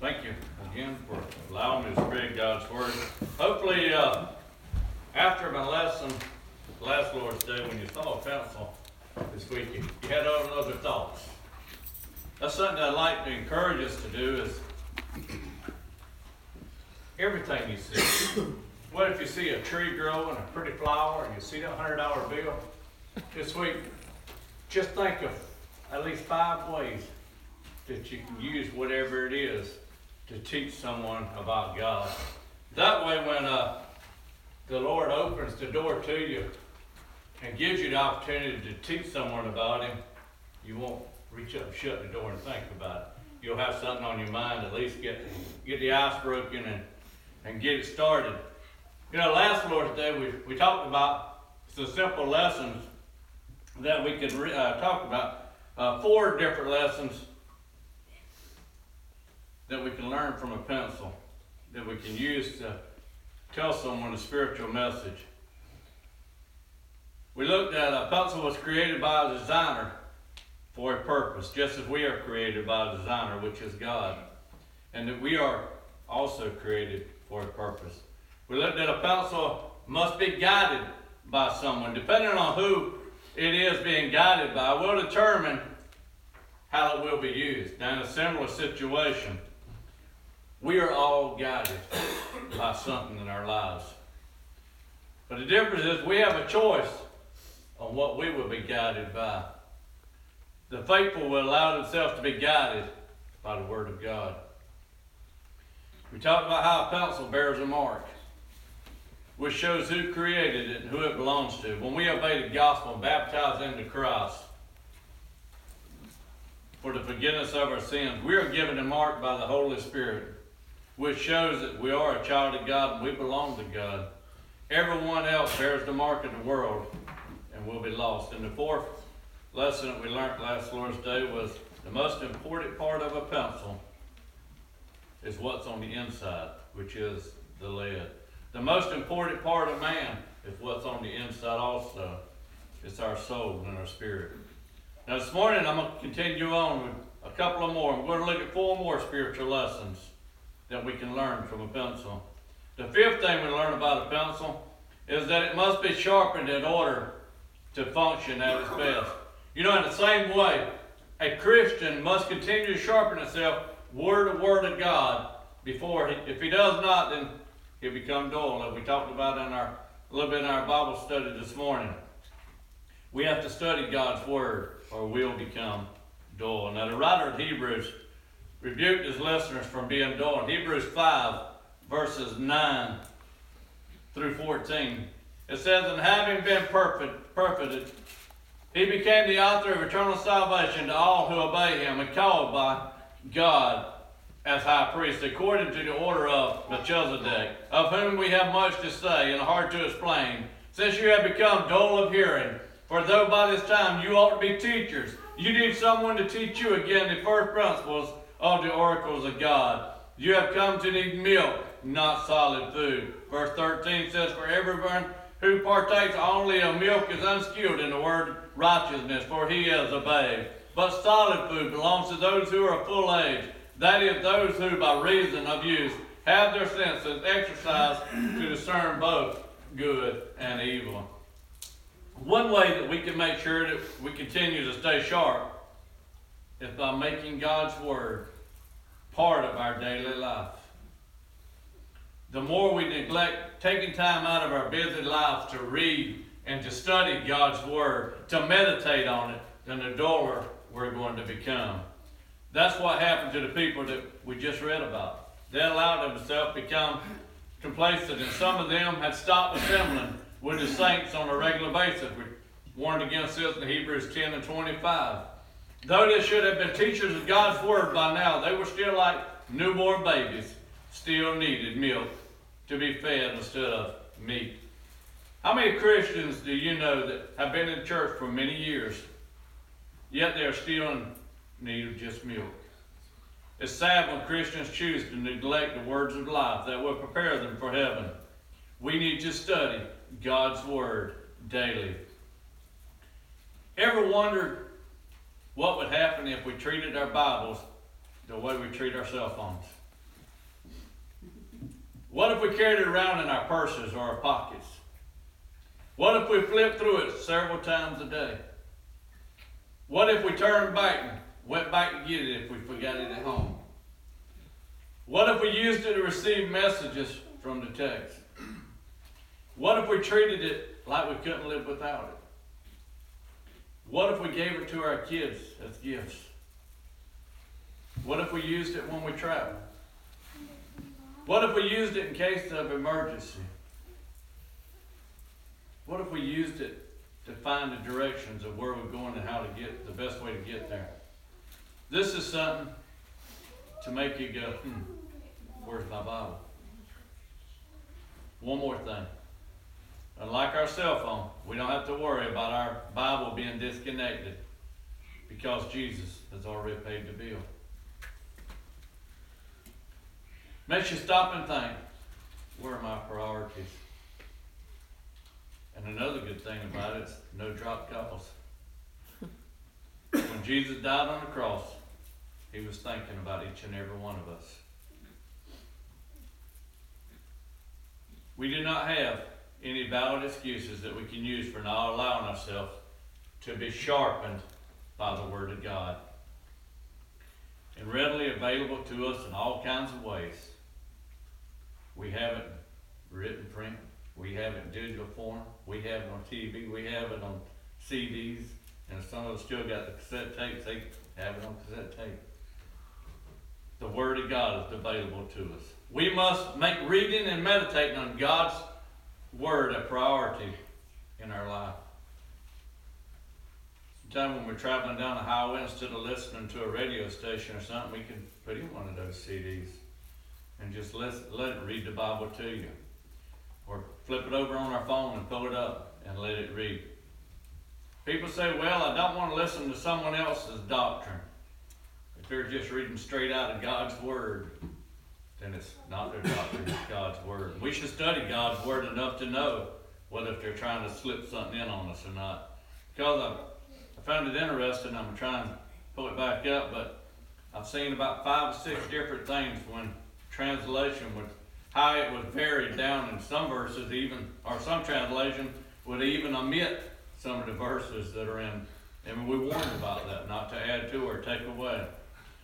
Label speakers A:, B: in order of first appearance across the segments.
A: Thank you again for allowing me to spread God's word. Hopefully, uh, after my lesson, last Lord's Day, when you saw a pencil this week, you you had other thoughts. That's something I'd like to encourage us to do is everything you see. What if you see a tree growing, a pretty flower, and you see that hundred dollar bill this week? Just think of at least five ways that you can use whatever it is to teach someone about God. That way, when uh, the Lord opens the door to you and gives you the opportunity to teach someone about Him, you won't reach up and shut the door and think about it. You'll have something on your mind, at least get get the ice broken and, and get it started. You know, last Lord's Day we, we talked about some simple lessons that we could uh, talk about. Uh, four different lessons that we can learn from a pencil that we can use to tell someone a spiritual message. We looked at a pencil was created by a designer for a purpose, just as we are created by a designer, which is God, and that we are also created for a purpose. We looked at a pencil must be guided by someone. Depending on who it is being guided by, will determine how it will be used. Now, in a similar situation, we are all guided by something in our lives. But the difference is we have a choice on what we will be guided by. The faithful will allow themselves to be guided by the Word of God. We talked about how a pencil bears a mark, which shows who created it and who it belongs to. When we obey the gospel and baptize into Christ for the forgiveness of our sins, we are given a mark by the Holy Spirit which shows that we are a child of God and we belong to God. Everyone else bears the mark of the world and will be lost. And the fourth lesson that we learned last Lord's Day was the most important part of a pencil is what's on the inside, which is the lead. The most important part of man is what's on the inside also. It's our soul and our spirit. Now this morning I'm going to continue on with a couple of more. I'm going to look at four more spiritual lessons that we can learn from a pencil. The fifth thing we learn about a pencil is that it must be sharpened in order to function at its best. You know, in the same way, a Christian must continue to sharpen itself word to word of God before he, if he does not, then he'll become dull, as we talked about in our a little bit in our Bible study this morning. We have to study God's word or we'll become dull. Now the writer of Hebrews rebuked his listeners from being dull. Hebrews 5, verses 9 through 14, it says, And having been perfect, perfected, he became the author of eternal salvation to all who obey him and called by God as high priest, according to the order of Melchizedek, of whom we have much to say and hard to explain, since you have become dull of hearing. For though by this time you ought to be teachers, you need someone to teach you again the first principles of the oracles of God. You have come to need milk, not solid food. Verse 13 says, For everyone who partakes only of milk is unskilled in the word righteousness, for he is a babe. But solid food belongs to those who are full age, that is, those who by reason of use have their senses exercised to discern both good and evil. One way that we can make sure that we continue to stay sharp is by making God's Word part of our daily life. The more we neglect taking time out of our busy lives to read and to study God's Word, to meditate on it, then the duller we're going to become. That's what happened to the people that we just read about. They allowed themselves to become complacent, and some of them had stopped assembling with the saints on a regular basis. We warned against this in Hebrews 10 and 25. Though they should have been teachers of God's Word by now, they were still like newborn babies, still needed milk to be fed instead of meat. How many Christians do you know that have been in church for many years, yet they're still in need of just milk? It's sad when Christians choose to neglect the words of life that will prepare them for heaven. We need to study God's Word daily. Ever wondered what would happen if we treated our Bibles the way we treat our cell phones? What if we carried it around in our purses or our pockets? What if we flipped through it several times a day? What if we turned back and went back to get it if we forgot it at home? What if we used it to receive messages from the text? What if we treated it like we couldn't live without it? What if we gave it to our kids as gifts? What if we used it when we travel? What if we used it in case of emergency? What if we used it to find the directions of where we're going and how to get the best way to get there? This is something to make you go, hmm, where's my Bible? One more thing. Unlike our cell phone, we don't have to worry about our Bible being disconnected because Jesus has already paid the bill. Makes you stop and think, where are my priorities? And another good thing about it is no drop calls. when Jesus died on the cross, he was thinking about each and every one of us. We do not have any valid excuses that we can use for not allowing ourselves to be sharpened by the Word of God and readily available to us in all kinds of ways. We have it written print, we have it digital form, we have it on TV, we have it on CDs, and some of us still got the cassette tapes, they have it on cassette tape. The Word of God is available to us. We must make reading and meditating on God's Word a priority in our life. Sometimes when we're traveling down the highway, instead of listening to a radio station or something, we can put in one of those CDs and just let, let it read the Bible to you. Or flip it over on our phone and pull it up and let it read. People say, well, I don't want to listen to someone else's doctrine. If they're just reading straight out of God's Word, then it's not their doctrine, it's God's Word. We should study God's Word enough to know whether if they're trying to slip something in on us or not. Because I, I found it interesting, I'm trying to pull it back up, but I've seen about five or six different things when translation would, how it would vary down in some verses even, or some translation would even omit some of the verses that are in. And we warn about that, not to add to or take away.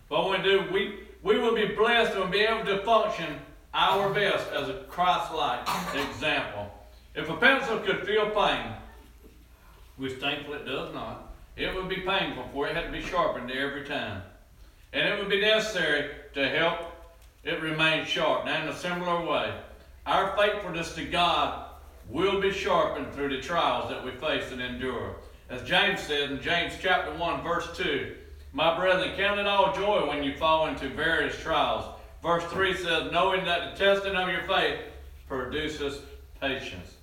A: But when we do, we, we will be blessed and be able to function our best as a Christ-like example. If a pencil could feel pain, which thankfully it does not, it would be painful for it had to be sharpened every time. And it would be necessary to help it remain sharp. Now, in a similar way, our faithfulness to God will be sharpened through the trials that we face and endure. As James said in James chapter 1, verse 2, my brethren, count it all joy when you fall into various trials. Verse 3 says, knowing that the testing of your faith produces patience.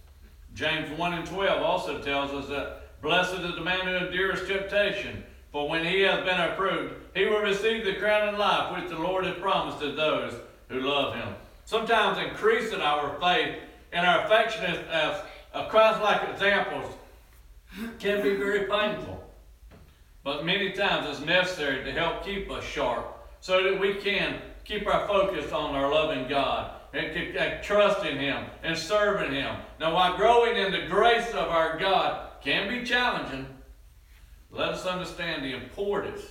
A: James 1 and 12 also tells us that blessed is the man who endures temptation, for when he has been approved, he will receive the crown of life which the Lord has promised to those who love him. Sometimes increasing our faith and our affection as uh, Christ-like examples can be very painful. But many times it's necessary to help keep us sharp so that we can keep our focus on our loving God and, and trusting Him and serving Him. Now, while growing in the grace of our God can be challenging, let us understand the importance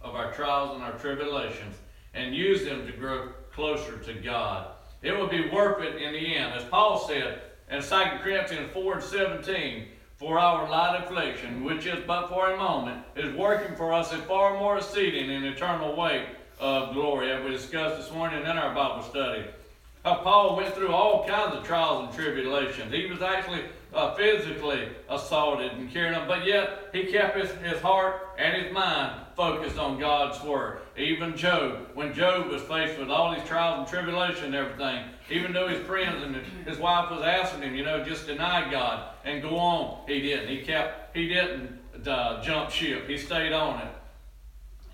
A: of our trials and our tribulations and use them to grow closer to God. It will be worth it in the end. As Paul said in 2 Corinthians 4 and 17, for our light affliction, which is but for a moment, is working for us a far more exceeding and eternal weight of glory, as we discussed this morning in our Bible study. How Paul went through all kinds of trials and tribulations. He was actually uh, physically assaulted and carried on, but yet he kept his, his heart and his mind focused on God's word. Even Job, when Job was faced with all these trials and tribulation and everything, even though his friends and his wife was asking him, you know, just deny God and go on, he didn't. He kept, he didn't uh, jump ship. He stayed on it.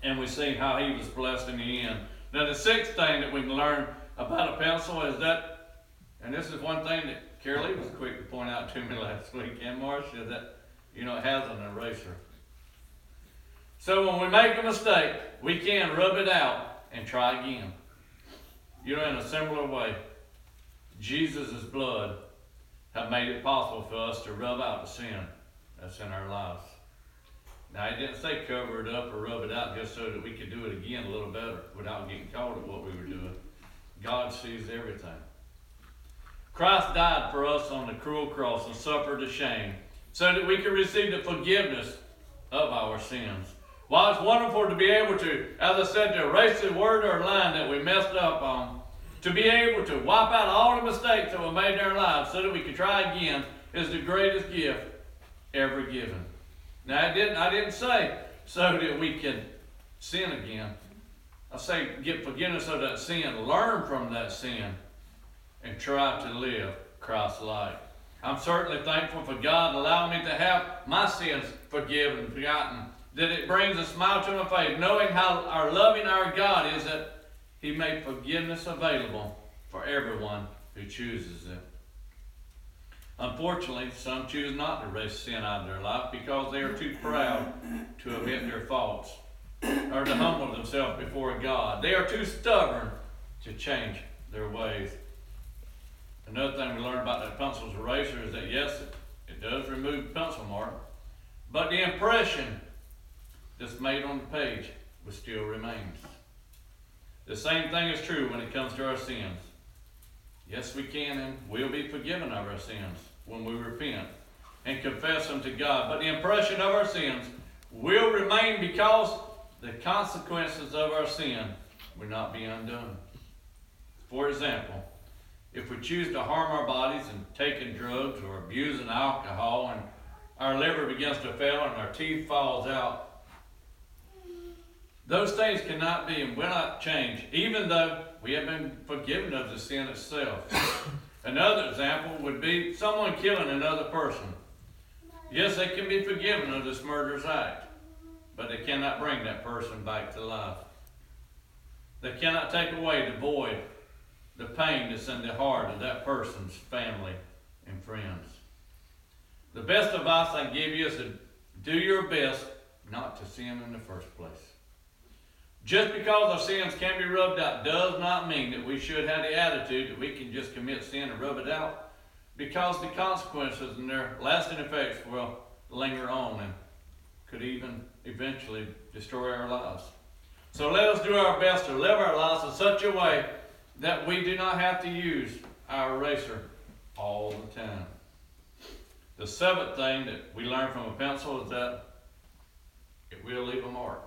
A: And we see how he was blessed in the end. Now, the sixth thing that we can learn about a pencil is that, and this is one thing that Carol was quick to point out to me last week, and Marcia, that, you know, it has an eraser. So when we make a mistake, we can rub it out and try again. You know, in a similar way, Jesus' blood have made it possible for us to rub out the sin that's in our lives. Now, he didn't say cover it up or rub it out just so that we could do it again a little better without getting caught at what we were doing. God sees everything. Christ died for us on the cruel cross and suffered the shame so that we could receive the forgiveness of our sins. While it's wonderful to be able to, as I said, to erase the word or line that we messed up on, to be able to wipe out all the mistakes that were made in our lives so that we could try again is the greatest gift ever given. Now I didn't I didn't say so that we can sin again. I say get forgiveness of that sin, learn from that sin, and try to live Christ-like. I'm certainly thankful for God allowing me to have my sins forgiven, and forgotten. That it brings a smile to my face, knowing how our loving our God is that he made forgiveness available for everyone who chooses it. Unfortunately, some choose not to erase sin out of their life because they are too proud to admit their faults or to humble themselves before God. They are too stubborn to change their ways. Another thing we learned about that pencil's eraser is that yes, it, it does remove pencil mark, but the impression that's made on the page still remains. The same thing is true when it comes to our sins. Yes, we can and will be forgiven of our sins when we repent and confess them to God. But the impression of our sins will remain because the consequences of our sin will not be undone. For example, if we choose to harm our bodies and taking drugs or abusing alcohol and our liver begins to fail and our teeth falls out, those things cannot be and will not change, even though we have been forgiven of the sin itself. Another example would be someone killing another person. Yes, they can be forgiven of this murderous act, but they cannot bring that person back to life. They cannot take away the void, the pain that's in the heart of that person's family and friends. The best advice I can give you is to do your best not to sin in the first place. Just because our sins can be rubbed out does not mean that we should have the attitude that we can just commit sin and rub it out, because the consequences and their lasting effects will linger on and could even eventually destroy our lives. So let us do our best to live our lives in such a way that we do not have to use our eraser all the time. The seventh thing that we learn from a pencil is that it will leave a mark.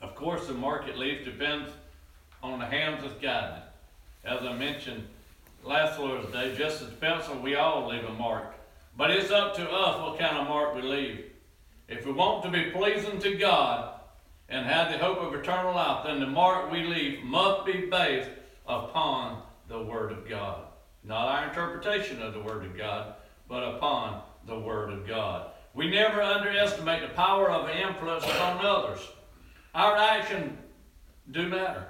A: Of course, the market leaf depends on the hands guiding it. As I mentioned last Lord's Day, just as a pencil, we all leave a mark. But it's up to us what kind of mark we leave. If we want to be pleasing to God and have the hope of eternal life, then the mark we leave must be based upon the Word of God. Not our interpretation of the Word of God, but upon the Word of God. We never underestimate the power of influence upon others. Our actions do matter.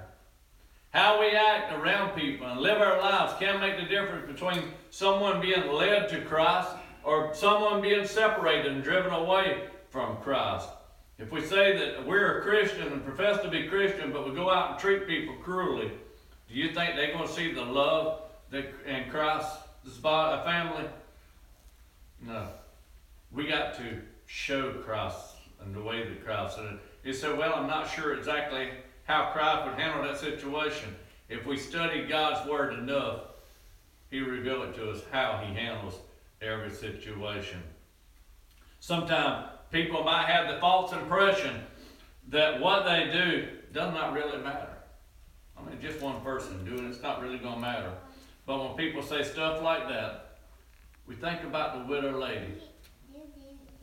A: How we act around people and live our lives can make the difference between someone being led to Christ or someone being separated and driven away from Christ. If we say that we're a Christian and profess to be Christian, but we go out and treat people cruelly, do you think they're going to see the love that in Christ's family? No. We got to show Christ and the way that Christ said it. He said, Well, I'm not sure exactly how Christ would handle that situation. If we study God's Word enough, He revealed it to us how He handles every situation. Sometimes people might have the false impression that what they do does not really matter. I mean, just one person doing it, it's not really going to matter. But when people say stuff like that, we think about the widow lady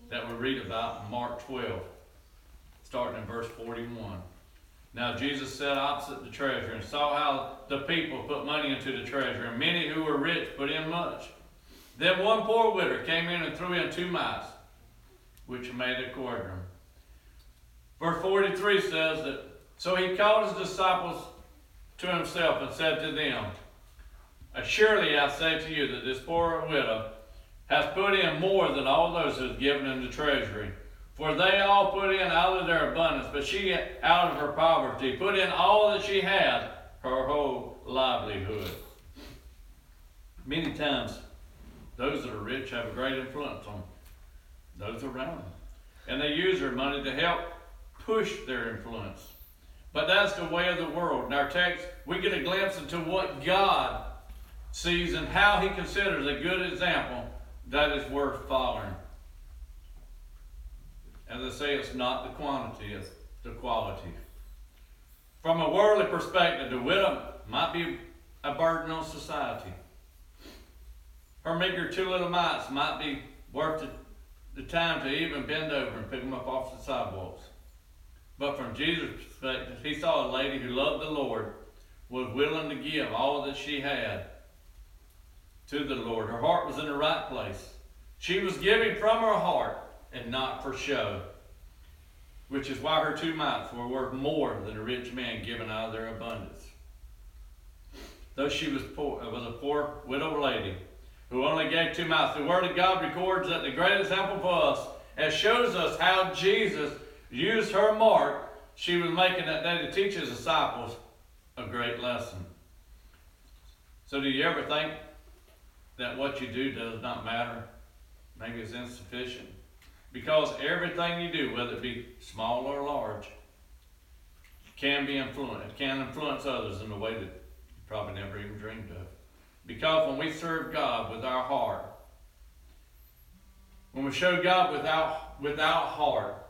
A: that we read about in Mark 12 starting in verse 41. Now Jesus sat opposite the treasury and saw how the people put money into the treasury, and many who were rich put in much. Then one poor widow came in and threw in two mites, which made a quadrant. Verse 43 says that, So he called his disciples to himself and said to them, Surely I say to you that this poor widow has put in more than all those who have given in the treasury. For they all put in out of their abundance, but she out of her poverty put in all that she had, her whole livelihood. many times, those that are rich have a great influence on those around them. And they use their money to help push their influence. But that's the way of the world. In our text, we get a glimpse into what God sees and how He considers a good example that is worth following. As I say, it's not the quantity, it's the quality. From a worldly perspective, the widow might be a burden on society. Her meager two little mites might be worth the, the time to even bend over and pick them up off the sidewalks. But from Jesus' perspective, he saw a lady who loved the Lord, was willing to give all that she had to the Lord. Her heart was in the right place. She was giving from her heart and not for show, which is why her two mites were worth more than a rich man giving out of their abundance. Though she was poor, was a poor widow lady who only gave two mites, the Word of God records that the great example for us and shows us how Jesus used her mark she was making that day to teach his disciples a great lesson. So, do you ever think that what you do does not matter? Maybe it's insufficient. Because everything you do, whether it be small or large, can be influenced, can influence others in a way that you probably never even dreamed of. Because when we serve God with our heart, when we show God without without heart,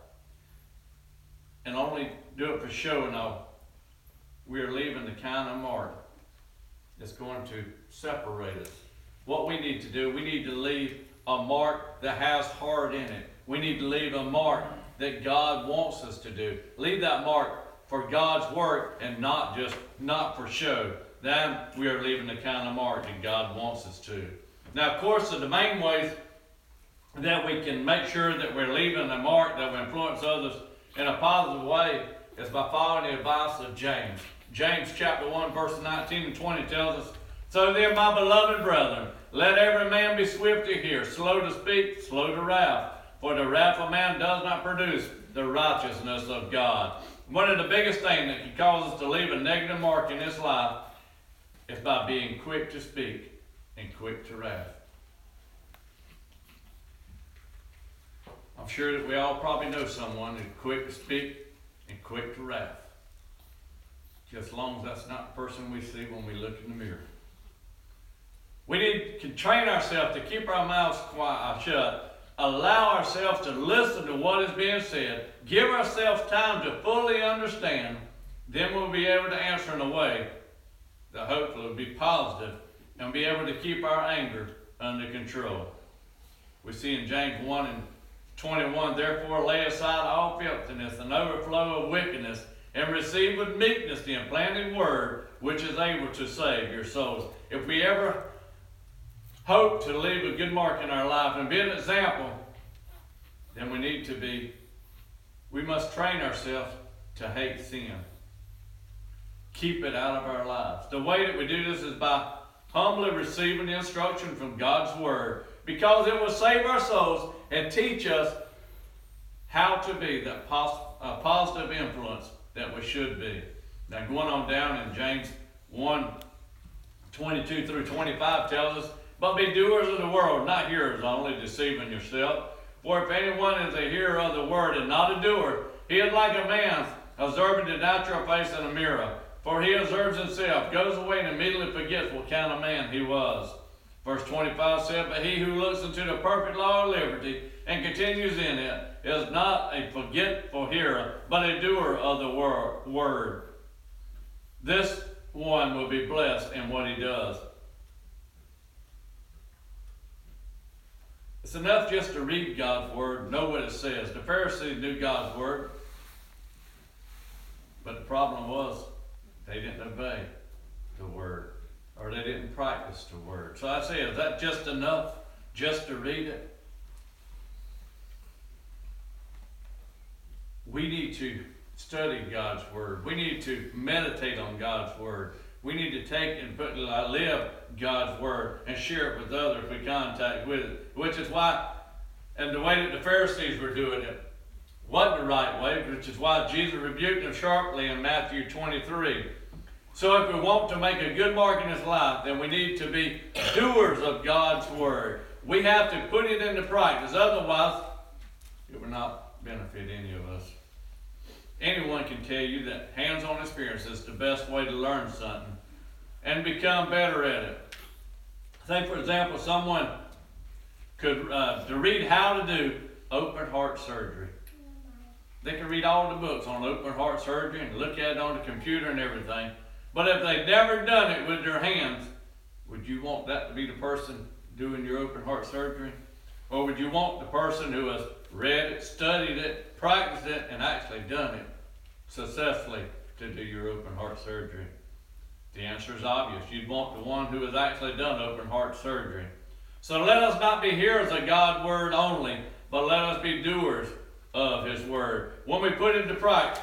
A: and only do it for show and all, we are leaving the kind of mark that's going to separate us. What we need to do, we need to leave a mark that has heart in it. We need to leave a mark that God wants us to do. Leave that mark for God's work and not just not for show. Then we are leaving the kind of mark that God wants us to. Now, of course, the main ways that we can make sure that we're leaving a mark that will influence others in a positive way is by following the advice of James. James chapter 1, verse 19 and 20 tells us, So then, my beloved brethren, let every man be swift to hear, slow to speak, slow to wrath. For the wrath of man does not produce the righteousness of God. One of the biggest things that can cause us to leave a negative mark in this life is by being quick to speak and quick to wrath. I'm sure that we all probably know someone who's quick to speak and quick to wrath. Just as long as that's not the person we see when we look in the mirror. We need to train ourselves to keep our mouths quiet, uh, shut, allow ourselves to listen to what is being said, give ourselves time to fully understand, then we'll be able to answer in a way that hopefully be positive and be able to keep our anger under control. We see in James 1 and 21, therefore lay aside all filthiness and overflow of wickedness, and receive with meekness the implanted word which is able to save your souls. If we ever hope to leave a good mark in our life and be an example, then we need to be, we must train ourselves to hate sin. Keep it out of our lives. The way that we do this is by humbly receiving the instruction from God's Word because it will save our souls and teach us how to be that pos- uh, positive influence that we should be. Now, going on down in James 1 22 through 25 tells us, But be doers of the word, not hearers only, deceiving yourself. For if anyone is a hearer of the word and not a doer, he is like a man observing the natural face in a mirror. For he observes himself, goes away, and immediately forgets what kind of man he was. Verse 25 said, But he who looks into the perfect law of liberty and continues in it is not a forgetful hearer, but a doer of the word. This one will be blessed in what he does. It's enough just to read God's word, know what it says. The Pharisees knew God's word, but the problem was they didn't obey the word or they didn't practice the word. So I say, is that just enough just to read it? We need to study God's word. We need to meditate on God's word. We need to take and put live God's word and share it with others we contact with it. Which is why, and the way that the Pharisees were doing it wasn't the right way, which is why Jesus rebuked them sharply in Matthew 23 So if we want to make a good mark in his life, then we need to be doers of God's word. We have to put it into practice. Otherwise, it will not benefit any of us. Anyone can tell you that hands-on experience is the best way to learn something and become better at it. Say, for example, someone could uh, to read how to do open heart surgery. They can read all the books on open heart surgery and look at it on the computer and everything. But if they've never done it with their hands, would you want that to be the person doing your open heart surgery? Or would you want the person who has read it, studied it, practiced it, and actually done it successfully to do your open heart surgery? The answer is obvious. You'd want the one who has actually done open heart surgery. So let us not be hearers of God's word only, but let us be doers of His word. When we put into practice,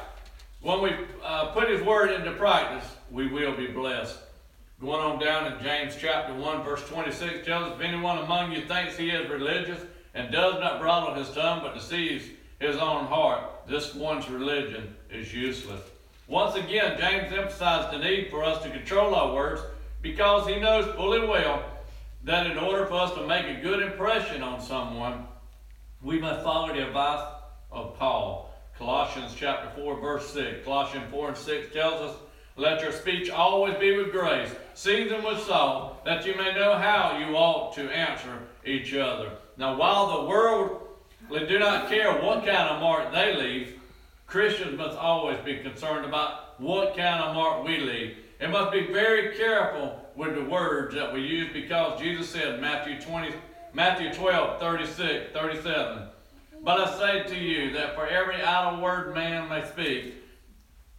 A: when we uh, put His word into practice, we will be blessed. Going on down in James chapter 1, verse 26 tells us, If anyone among you thinks he is religious and does not bridle his tongue but deceives his own heart, this one's religion is useless. Once again, James emphasized the need for us to control our words because he knows fully well that in order for us to make a good impression on someone, we must follow the advice of Paul. Colossians chapter 4, verse 6. Colossians 4 and 6 tells us, Let your speech always be with grace, seasoned with salt, that you may know how you ought to answer each other. Now, while the world do not care what kind of mark they leave, Christians must always be concerned about what kind of mark we leave. And must be very careful with the words that we use because Jesus said in Matthew 20, Matthew 12, 36, 37, But I say to you that for every idle word man may speak,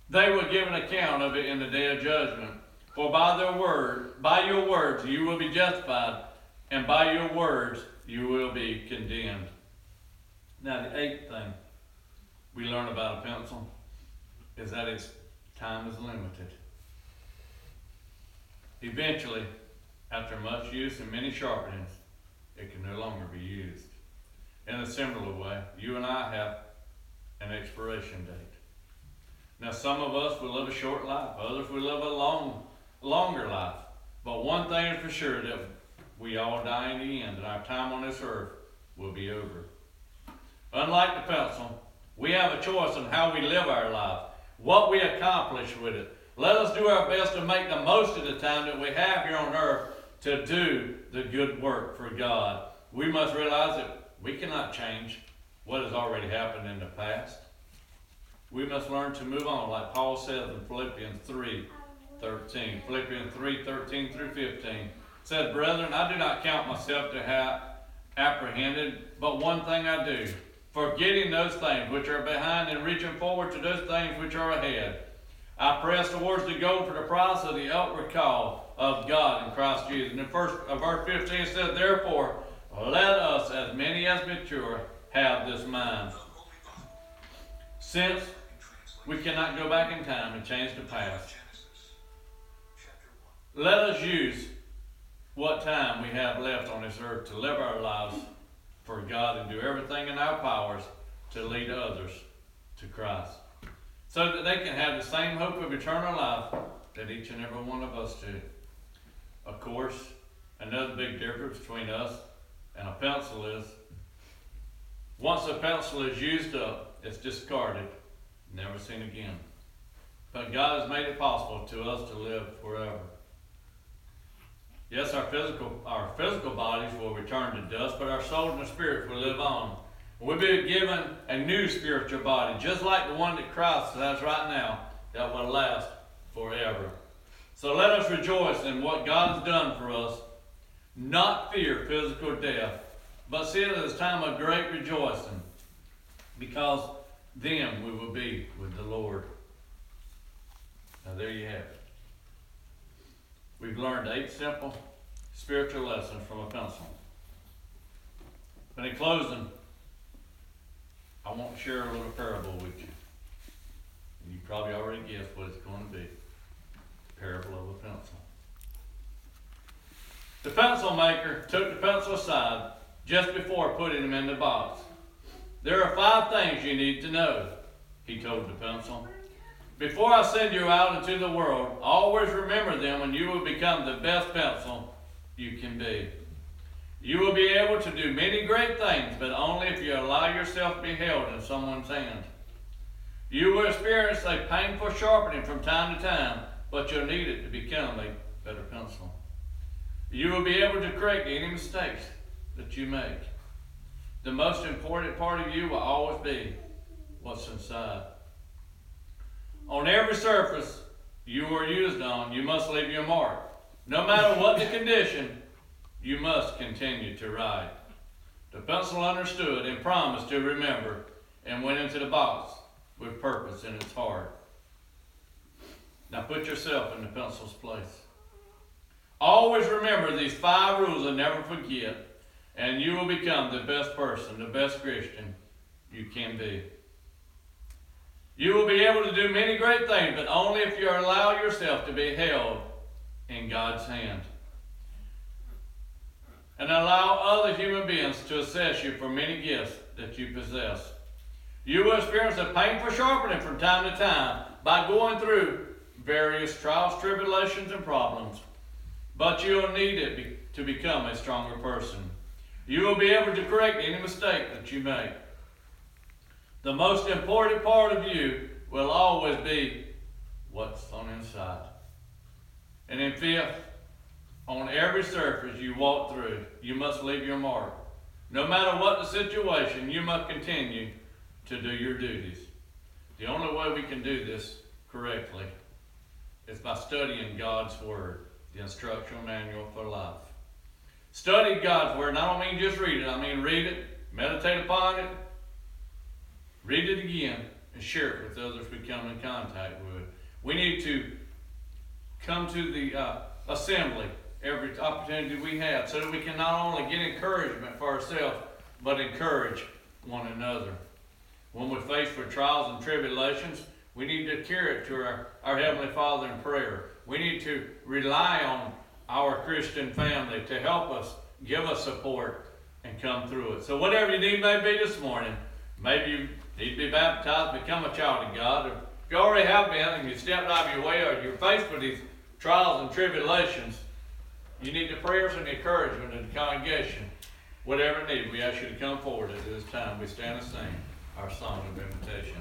A: they will give an account of it in the day of judgment. For by their word, by your words you will be justified, and by your words you will be condemned. Now the eighth thing we learn about a pencil is that its time is limited. Eventually, after much use and many sharpenings, it can no longer be used. In a similar way, you and I have an expiration date. Now, some of us will live a short life, others will live a long, longer life. But one thing is for sure that we all die in the end, and our time on this earth will be over. Unlike the pencil, we have a choice on how we live our life, what we accomplish with it. Let us do our best to make the most of the time that we have here on earth to do the good work for God. We must realize that we cannot change what has already happened in the past. We must learn to move on, like Paul says in Philippians 3 13. Philippians 3 13 through 15 said, Brethren, I do not count myself to have apprehended, but one thing I do forgetting those things which are behind and reaching forward to those things which are ahead. I press towards the goal for the prize of the upward call of God in Christ Jesus. And in first, uh, verse 15 says, Therefore, let us, as many as mature, have this mind. Since we cannot go back in time and change the past, let us use what time we have left on this earth to live our lives for God and do everything in our powers to lead others to Christ. So that they can have the same hope of eternal life that each and every one of us do. Of course, another big difference between us and a pencil is once a pencil is used up, it's discarded, never seen again. But God has made it possible to us to live forever. Yes, our physical, our physical bodies will return to dust, but our soul and our spirit will live on. We'll be given a new spiritual body, just like the one that Christ has right now, that will last forever. So let us rejoice in what God has done for us, not fear physical death, but see it as a time of great rejoicing, because then we will be with the Lord. Now there you have it. We've learned eight simple spiritual lessons from a pencil. But in closing, I want to share a little parable with you. And you probably already guessed what it's going to be. The parable of a pencil. The pencil maker took the pencil aside just before putting them in the box. There are five things you need to know, he told the pencil. Before I send you out into the world, always remember them and you will become the best pencil you can be. You will be able to do many great things, but only if you allow yourself to be held in someone's hand. You will experience a painful sharpening from time to time, but you'll need it to become a better pencil. You will be able to correct any mistakes that you make. The most important part of you will always be what's inside. On every surface you are used on, you must leave your mark. No matter what the condition, you must continue to write. The pencil understood and promised to remember and went into the box with purpose in its heart. Now put yourself in the pencil's place. Always remember these five rules and never forget, and you will become the best person, the best Christian you can be. You will be able to do many great things, but only if you allow yourself to be held in God's hand. And allow other human beings to assess you for many gifts that you possess. You will experience a painful sharpening from time to time by going through various trials, tribulations, and problems. But you'll need it be, to become a stronger person. You will be able to correct any mistake that you make. The most important part of you will always be what's on inside. And then fifth, on every surface you walk through, you must leave your mark. No matter what the situation, you must continue to do your duties. The only way we can do this correctly is by studying God's Word, the instructional manual for life. Study God's Word, and I don't mean just read it, I mean read it, meditate upon it, read it again, and share it with others we come in contact with. We need to come to the uh, assembly every opportunity we have so that we can not only get encouragement for ourselves, but encourage one another. When we're faced with trials and tribulations, we need to carry it to our, our Heavenly Father in prayer. We need to rely on our Christian family to help us, give us support, and come through it. So, whatever your need may be this morning, maybe you need to be baptized, become a child of God. Or if you already have been and you stepped out of your way, or you're faced with these trials and tribulations, you need the prayers and the encouragement of the congregation. Whatever need, we ask you to come forward at this time. We stand and sing our song of invitation.